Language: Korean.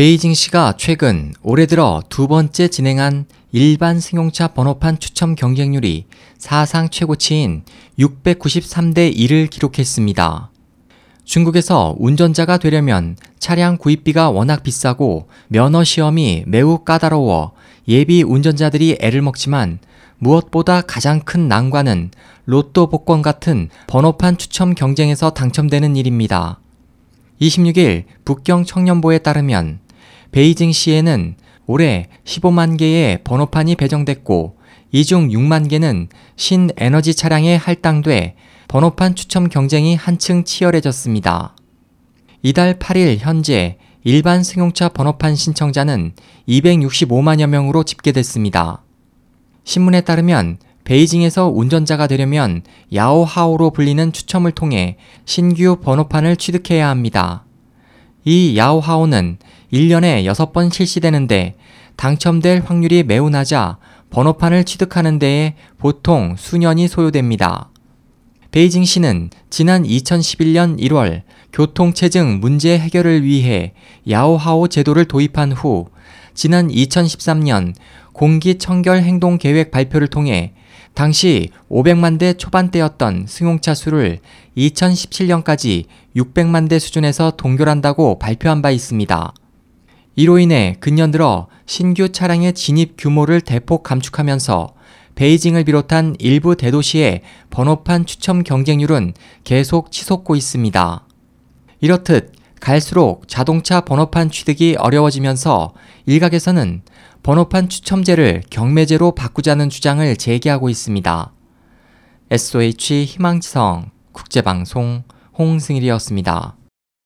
베이징시가 최근 올해 들어 두 번째 진행한 일반 승용차 번호판 추첨 경쟁률이 사상 최고치인 693대 1을 기록했습니다. 중국에서 운전자가 되려면 차량 구입비가 워낙 비싸고 면허 시험이 매우 까다로워 예비 운전자들이 애를 먹지만 무엇보다 가장 큰 난관은 로또 복권 같은 번호판 추첨 경쟁에서 당첨되는 일입니다. 26일 북경 청년보에 따르면 베이징시에는 올해 15만 개의 번호판이 배정됐고 이 중 6만 개는 신에너지 차량에 할당돼 번호판 추첨 경쟁이 한층 치열해졌습니다. 이달 8일 현재 일반 승용차 번호판 신청자는 265만여 명으로 집계됐습니다. 신문에 따르면 베이징에서 운전자가 되려면 야오하오로 불리는 추첨을 통해 신규 번호판을 취득해야 합니다. 이 야오하오는 1년에 6번 실시되는데 당첨될 확률이 매우 낮아 번호판을 취득하는 데에 보통 수년이 소요됩니다. 베이징시는 지난 2011년 1월 교통체증 문제 해결을 위해 야오하오 제도를 도입한 후 지난 2013년 공기청결 행동 계획 발표를 통해 당시 500만 대 초반대였던 승용차 수를 2017년까지 600만 대 수준에서 동결한다고 발표한 바 있습니다. 이로 인해 근년 들어 신규 차량의 진입 규모를 대폭 감축하면서 베이징을 비롯한 일부 대도시의 번호판 추첨 경쟁률은 계속 치솟고 있습니다. 이렇듯 갈수록 자동차 번호판 취득이 어려워지면서 일각에서는 번호판 추첨제를 경매제로 바꾸자는 주장을 제기하고 있습니다. SOH 희망지성 국제방송 홍승일이었습니다.